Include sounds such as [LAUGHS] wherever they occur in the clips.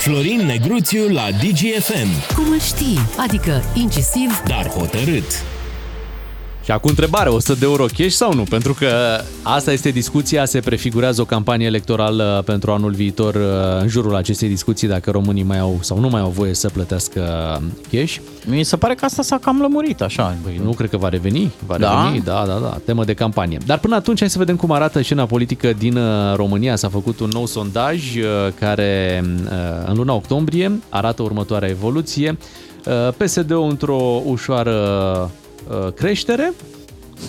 Florin Negruțiu la DGFM. Cum îl știi? Adică incisiv, dar hotărât. Și acum întrebare, 100 de euro cash sau nu? Pentru că asta este discuția, se prefigurează o campanie electorală pentru anul viitor în jurul acestei discuții dacă românii mai au sau nu mai au voie să plătească cash. Mi se pare că asta s-a cam lămurit așa. Băi, nu cred că va reveni. Va Da? reveni, da, da, da, temă de campanie. Dar până atunci hai să vedem cum arată scena politică din uh, România. S-a făcut un nou sondaj uh, care uh, în luna octombrie arată următoarea evoluție. Uh, PSD-ul într-o ușoară uh, creștere,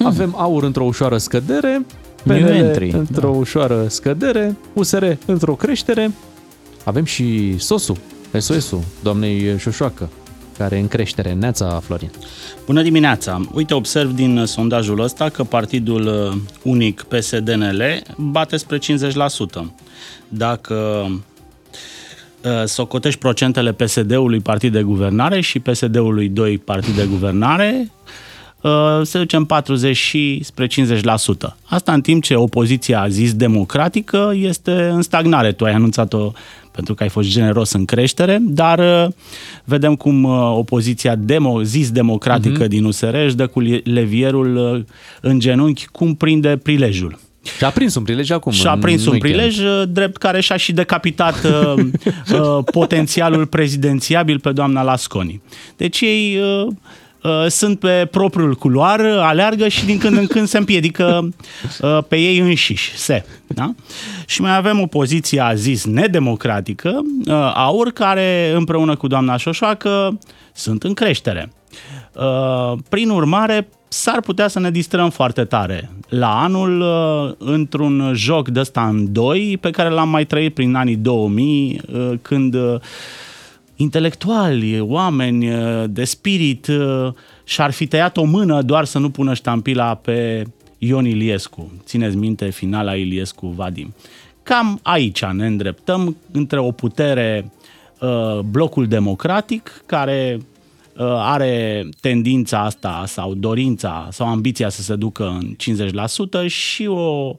avem aur într-o ușoară scădere, New PNL entry, într-o ușoară scădere, USR într-o creștere, avem și SOS-ul, SOS-ul, doamnei Șoșoacă, care e în creștere. Neața, Florin. Bună dimineața! Uite, observ din uh, sondajul ăsta că partidul uh, unic PSD-NL bate spre 50%. Dacă uh, socotești procentele PSD-ului partid de guvernare și PSD-ului 2 partid de guvernare, uh, se ducem 40 și spre 50%. Asta în timp ce opoziția zis democratică este în stagnare. Tu ai anunțat-o pentru că ai fost generos în creștere, dar uh, vedem cum uh, opoziția demo, zis democratică mm-hmm. din USR își dă cu levierul uh, în genunchi cum prinde prilejul. Și a prins un prilej acum. Și a în prins un weekend. prilej uh, drept care și-a și decapitat uh, uh, potențialul prezidențiabil pe doamna Lasconi. Deci ei uh, uh, sunt pe propriul culoar, aleargă și din când în când se împiedică uh, pe ei înșiși. Se. Da? Și mai avem o poziție, a zis, nedemocratică, uh, aur, care împreună cu doamna Șoșoacă sunt în creștere. Uh, Prin urmare, s-ar putea să ne distrăm foarte tare la anul uh, într-un joc de ăsta în doi pe care l-am mai trăit prin anii 2000 uh, când uh, intelectuali, oameni uh, de spirit uh, și-ar fi tăiat o mână doar să nu pună ștampila pe Ion Iliescu. Țineți minte finala Iliescu-Vadim. Cam aici ne îndreptăm între o putere uh, blocul democratic care uh, are tendința asta sau dorința sau ambiția să se ducă în 50% și o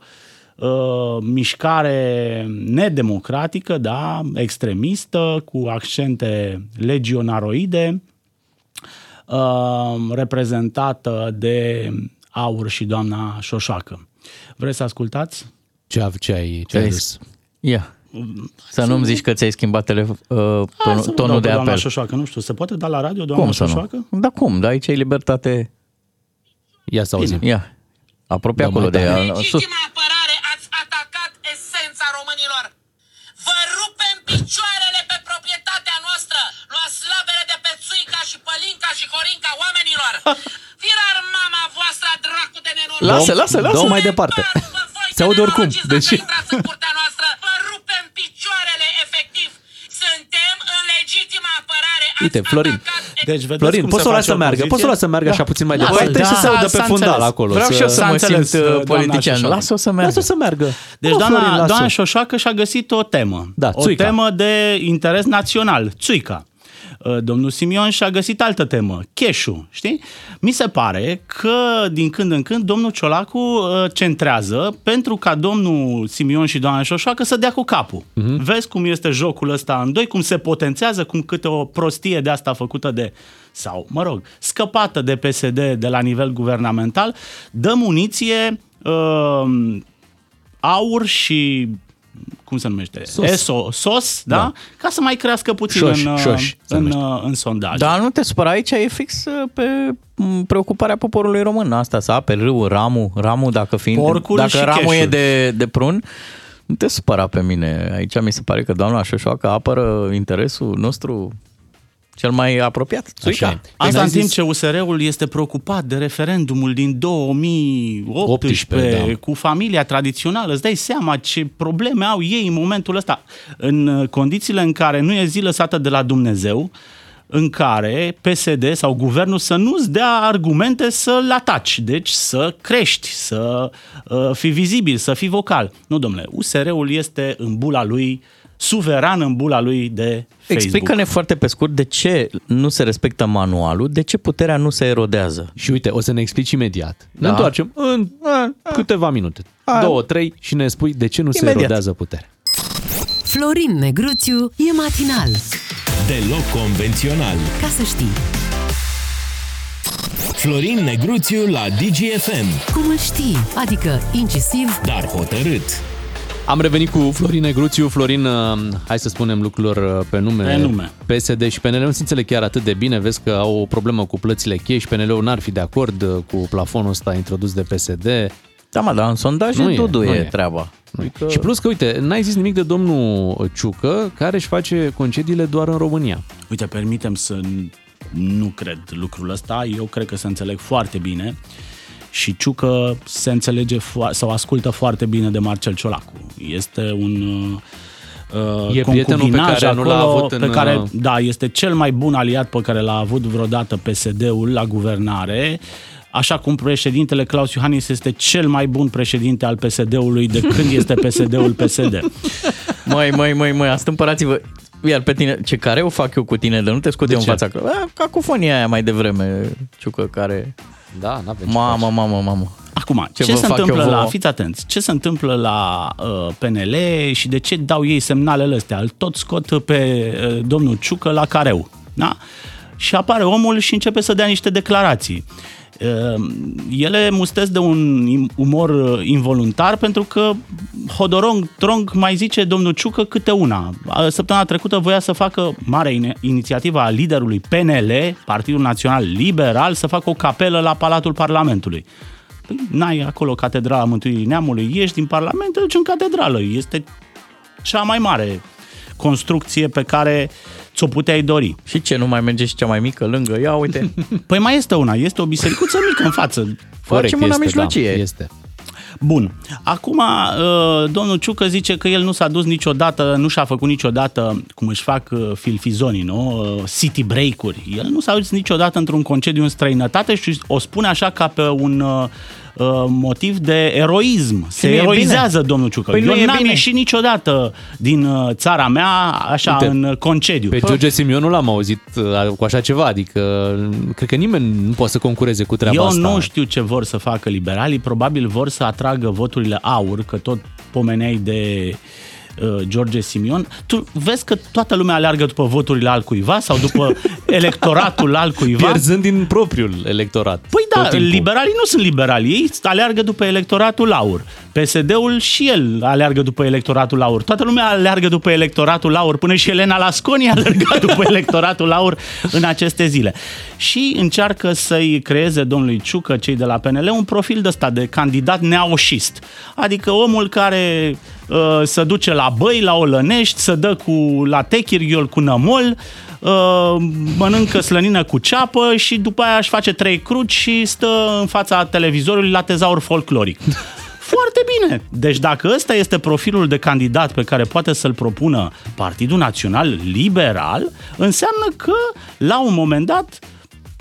uh, mișcare nedemocratică, da, extremistă, cu accente legionaroide, uh, reprezentată de Aur și doamna Șoșoacă. Vreți să ascultați? Ce, ce ai, ce ai dus? Ia. Să nu-mi zici că ți-ai schimbat tele, uh, tonul, Hai să vă dau tonul pe de doamna apel. Șoșoacă, nu știu, se poate da la radio doamna Cum să Șoșoacă? nu? Da cum? Da, aici e libertate. Ia să auzim. Ia. Apropie Da, acolo mai de tare. ea. Sus. Legitima apărare ați atacat esența românilor. Vă rupem picioarele pe proprietatea noastră. Luați slavele de pe Țuica și Pălinca și Corinca oamenilor. Firar mama voastră, dracu de nenoroc. Lasă, lasă, lasă. Dă mai departe. Se aude oricum. Deci- Deși... intrați în curtea noastră, vă rupem picioarele, efectiv. Suntem în legitima apărare. Ați Uite, Florin. atacat Deci, vedeți Florin, cum poți se să o lași face să meargă, opoziție? poți să o lași să meargă așa puțin mai Da, departe da, și să se audă s-a pe fundal înțeles. acolo. Vreau și eu să S-a mă înțeles, simt uh, doamna politician. Șoșoacă. Lasă-o să meargă. Lasă să meargă. Deci Mă, doamna, Florin, lasă-o. doamna Șoșoacă și-a găsit o temă. Da, o țuica. temă de interes național, țuica. Uh, Domnul Simion și-a găsit altă temă, cheșul, știi? Mi se pare că din când în când domnul Ciolacu uh, centrează pentru ca domnul Simion și doamna Șoșoacă să dea cu capul. Mhm. Vezi cum este jocul ăsta în doi, cum se potențează, cum câte o prostie de asta făcută de sau, mă rog, scăpată de PSD de la nivel guvernamental, dă muniție uh, aur și cum se numește? Sos. ESO, sos, da? Da. Ca să mai crească puțin Șoș, în, șoș se în, numește. în sondaj. Dar nu te supăra, aici e fix uh, pe m, preocuparea poporului român. Asta să ape râul, ramul, ramul dacă fiind, Porcul dacă și ramul e cheșul. de, de prun, nu te supăra pe mine. Aici mi se pare că doamna Șoșoacă apără interesul nostru cel mai apropiat. Țuica. Așa e. Asta Ai în zis- timp ce USR-ul este preocupat de referendumul din 2018 18, da. cu familia tradițională. Îți dai seama ce probleme au ei în momentul ăsta. În uh, condițiile în care nu e zi lăsată de la Dumnezeu, în care PSD sau guvernul să nu-ți dea argumente să-l ataci, deci să crești, să uh, fii vizibil, să fii vocal. Nu, domnule, USR-ul este în bula lui, suveran în bula lui de Facebook. Explică-ne foarte pe scurt de ce nu se respectă manualul, de ce puterea nu se erodează. Și uite, o să ne explici imediat. Ne Da. întoarcem în câteva minute. Două, trei și ne spui de ce nu se Imediat. erodează puterea. Florin Negruțiu e matinal. Deloc convențional. Ca să știi. Florin Negruțiu la DGFM. Cum îl știi? Adică incisiv, Dar hotărât. Am revenit cu Florin Negruțiu. Florin, uh, hai să spunem lucrurilor uh, pe nume. Pe nume. PSD și PNL nu se înțeleg chiar atât de bine. Vezi că au o problemă cu plățile cheie și PNL-ul n-ar fi de acord uh, cu plafonul ăsta introdus de PSD. Da, mă, dar în sondaje Nu e, Dudu nu e, e. treaba. Adică... Și plus că, uite, n-ai zis nimic de domnul Ciucă, care își face concediile doar în România. Uite, permitem să nu cred lucrul ăsta. Eu cred că se înțeleg foarte bine și Ciucă se înțelege fo- sau ascultă foarte bine de Marcel Ciolacu. Este un uh, E prietenul pe concubinaj care nu l-a acolo, avut în, pe care, uh, da, este cel mai bun aliat pe care l-a avut vreodată PSD-ul la guvernare. Așa cum președintele Claus Iohannis este cel mai bun președinte al PSD-ului de când este PSD-ul PSD. Măi, măi, măi, măi, astâmpărați-vă. Iar pe tine, ce care o fac eu cu tine, de nu te scot De eu în ce? fața. A, cacofonia aia mai devreme, Ciucă, care... Da, n-avem ce Mamă, mamă, mamă. Acum, Ce ce, vă se fac întâmplă eu la, vouă? fiți atenți, ce se întâmplă la uh, PNL și de ce dau ei semnalele astea? Îl tot scot pe uh, domnul Ciucă la careu, da? Și apare omul și începe să dea niște declarații. Uh, ele mustesc de un im- umor uh, involuntar pentru că Hodorong Trong mai zice domnul Ciucă câte una. Uh, Săptămâna trecută voia să facă mare ine- inițiativă a liderului PNL, Partidul Național Liberal, să facă o capelă la Palatul Parlamentului. Păi, n-ai acolo Catedrala Mântuirii Neamului, ieși din Parlament, te duci în catedrală. Este cea mai mare construcție pe care ți-o puteai dori. Și ce, nu mai merge și cea mai mică lângă? Ia uite, [LAUGHS] Păi mai este una, este o bisericuță mică în față. Facem una este, mijlocie. Da, este. Bun. Acum, uh, domnul Ciucă zice că el nu s-a dus niciodată, nu și-a făcut niciodată, cum își fac uh, filfizonii, nu? Uh, City break-uri. El nu s-a dus niciodată într-un concediu în străinătate și o spune așa ca pe un uh, uh, motiv de eroism. Se nu e eroizează bine. domnul Ciucă. Păi nu Eu e n-am bine. ieșit niciodată din uh, țara mea așa Uite, în concediu. Pe George Simion nu l-am auzit uh, cu așa ceva, adică cred că nimeni nu poate să concureze cu treaba Eu asta. nu știu ce vor să facă liberalii, probabil vor să atragă voturile aur, că tot pomeneai de uh, George Simion. Tu vezi că toată lumea aleargă după voturile altcuiva sau după [LAUGHS] electoratul altcuiva? Pierzând din propriul electorat. Păi da, tot timpul. liberalii nu sunt liberali, ei aleargă după electoratul aur. PSD-ul și el aleargă după electoratul aur. Toată lumea aleargă după electoratul aur, până și Elena Lasconi a alergat după [LAUGHS] electoratul aur în aceste zile. Și încearcă să-i creeze domnului Ciucă, cei de la PNL, un profil de ăsta de candidat neaușist. Adică omul care uh, se duce la băi, la olănești, să dă cu la techirghiol cu nămol, uh, mănâncă slănină cu ceapă și după aia își face trei cruci și stă în fața televizorului la tezaur folcloric. Foarte bine. Deci dacă ăsta este profilul de candidat pe care poate să-l propună Partidul Național Liberal, înseamnă că la un moment dat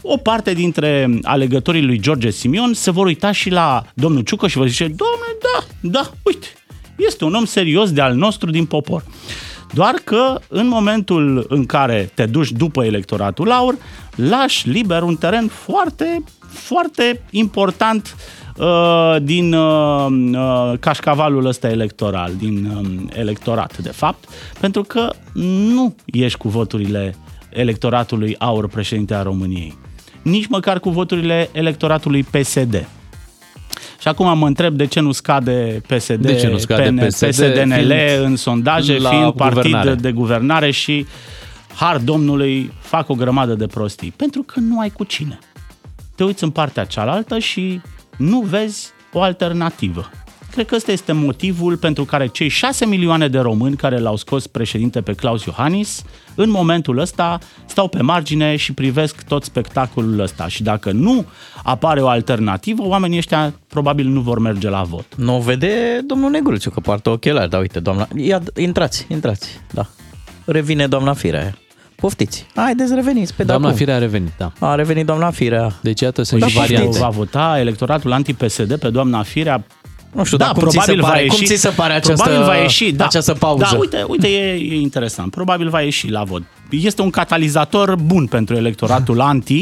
o parte dintre alegătorii lui George Simion se vor uita și la domnul Ciucă și vor zice, domnule, da, da, uite, este un om serios de al nostru din popor. Doar că în momentul în care te duci după electoratul aur, lași liber un teren foarte, foarte important uh, din uh, uh, cașcavalul ăsta electoral, din uh, electorat, de fapt, pentru că nu ești cu voturile electoratului aur președinte a României. Nici măcar cu voturile electoratului PSD. Și acum mă întreb de ce nu scade PSD, De ce nu scade PN, PSD, PSDNL fiind în sondaje, la fiind partid guvernare. de guvernare și har domnului fac o grămadă de prostii. Pentru că nu ai cu cine. Te uiți în partea cealaltă și nu vezi o alternativă. Cred că ăsta este motivul pentru care cei 6 milioane de români care l-au scos președinte pe Claus Iohannis, în momentul ăsta stau pe margine și privesc tot spectacolul ăsta. Și dacă nu apare o alternativă, oamenii ăștia probabil nu vor merge la vot. nu o vede domnul Negruțiu, că poartă ochelari. Da, uite, doamna... Ia, intrați, intrați, da. Revine doamna Firea aia. Poftiți. Haideți, reveniți pe Doamna de acum. Firea a revenit, da. A revenit doamna Firea. Deci iată, sunt Păi și și variante. va vota electoratul anti-PSD pe doamna Firea Nu știu, da, dar cum ți se probabil pare- va ieși, cum ți se pare această- probabil va ieși, da, această pauză? Da, uite, uite e, e interesant. Probabil va ieși la vot. Este un catalizator bun pentru electoratul [LAUGHS] anti,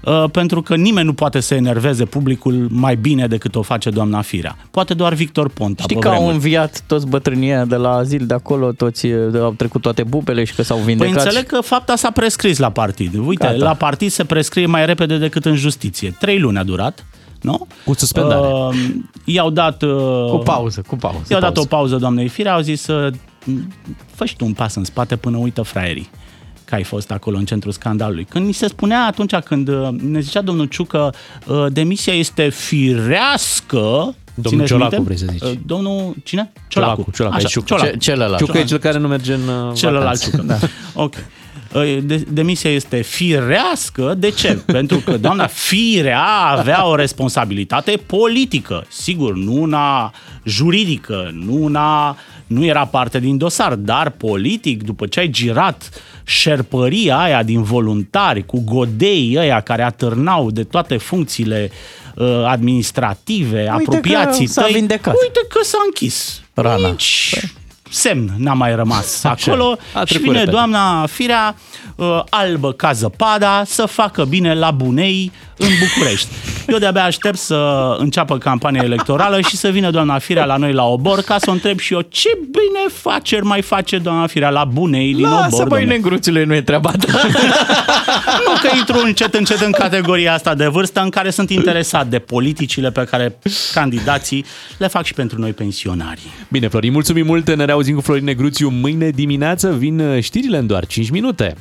uh, pentru că nimeni nu poate să enerveze publicul mai bine decât o face doamna Firea. Poate doar Victor Ponta. Știi pe că au vremuri. înviat toți bătrânii ăia de la azil de acolo, toți eh, au trecut toate bubele și că s-au Păi vindecat. înțeleg că fapta s-a prescris la partid. Uite, Gata. la partid se prescrie mai repede decât în justiție. Trei luni a durat, nu? Cu suspendare. Uh, i-au dat... Uh, Cu pauză, cu pauză. I-au dat pauză. o pauză doamnei Firea, au zis să fă și tu un pas în spate până uită fraierii că ai fost acolo în centrul scandalului. Când ni se spunea atunci când uh, ne zicea domnul Ciucă uh, demisia este firească, țineți Ciolacu, minte? vrei să zici. Uh, Domnul, cine? Ciolacu, Ciolacu, Așa, ai Ciucă. Ciolacu. Ce- celălalt. Ciucă e cel care nu merge în uh, Celălalt vacanță. ciucă. Da. [LAUGHS] Ok. De, demisia este firească. De ce? [LAUGHS] Pentru că doamna Firea avea o responsabilitate politică. Sigur, nu una juridică, nu una nu era parte din dosar, dar politic, după ce ai girat șerpăria aia din voluntari cu godei ăia care atârnau de toate funcțiile uh, administrative, apropiații s-a tăi, vindecat. uite că s-a închis. Rana. Nici semn n-a mai rămas [LAUGHS] acolo A și trecut vine repede. doamna Firea uh, albă ca zăpada să facă bine la Bunei în București. Eu de-abia aștept să înceapă campania electorală și să vină doamna Firea la noi la Obor ca să o întreb și eu ce bine faceri mai face doamna Firea la Bunei din Lasă, Obor. băi, domne. negruțule, nu e treaba ta. [LAUGHS] Nu că intru încet încet în categoria asta de vârstă în care sunt interesat de politicile pe care candidații le fac și pentru noi pensionarii. Bine, Florin, mulțumim mult. Ne reauzim cu Florin Negruțiu mâine dimineață. Vin uh, știrile în doar 5 minute.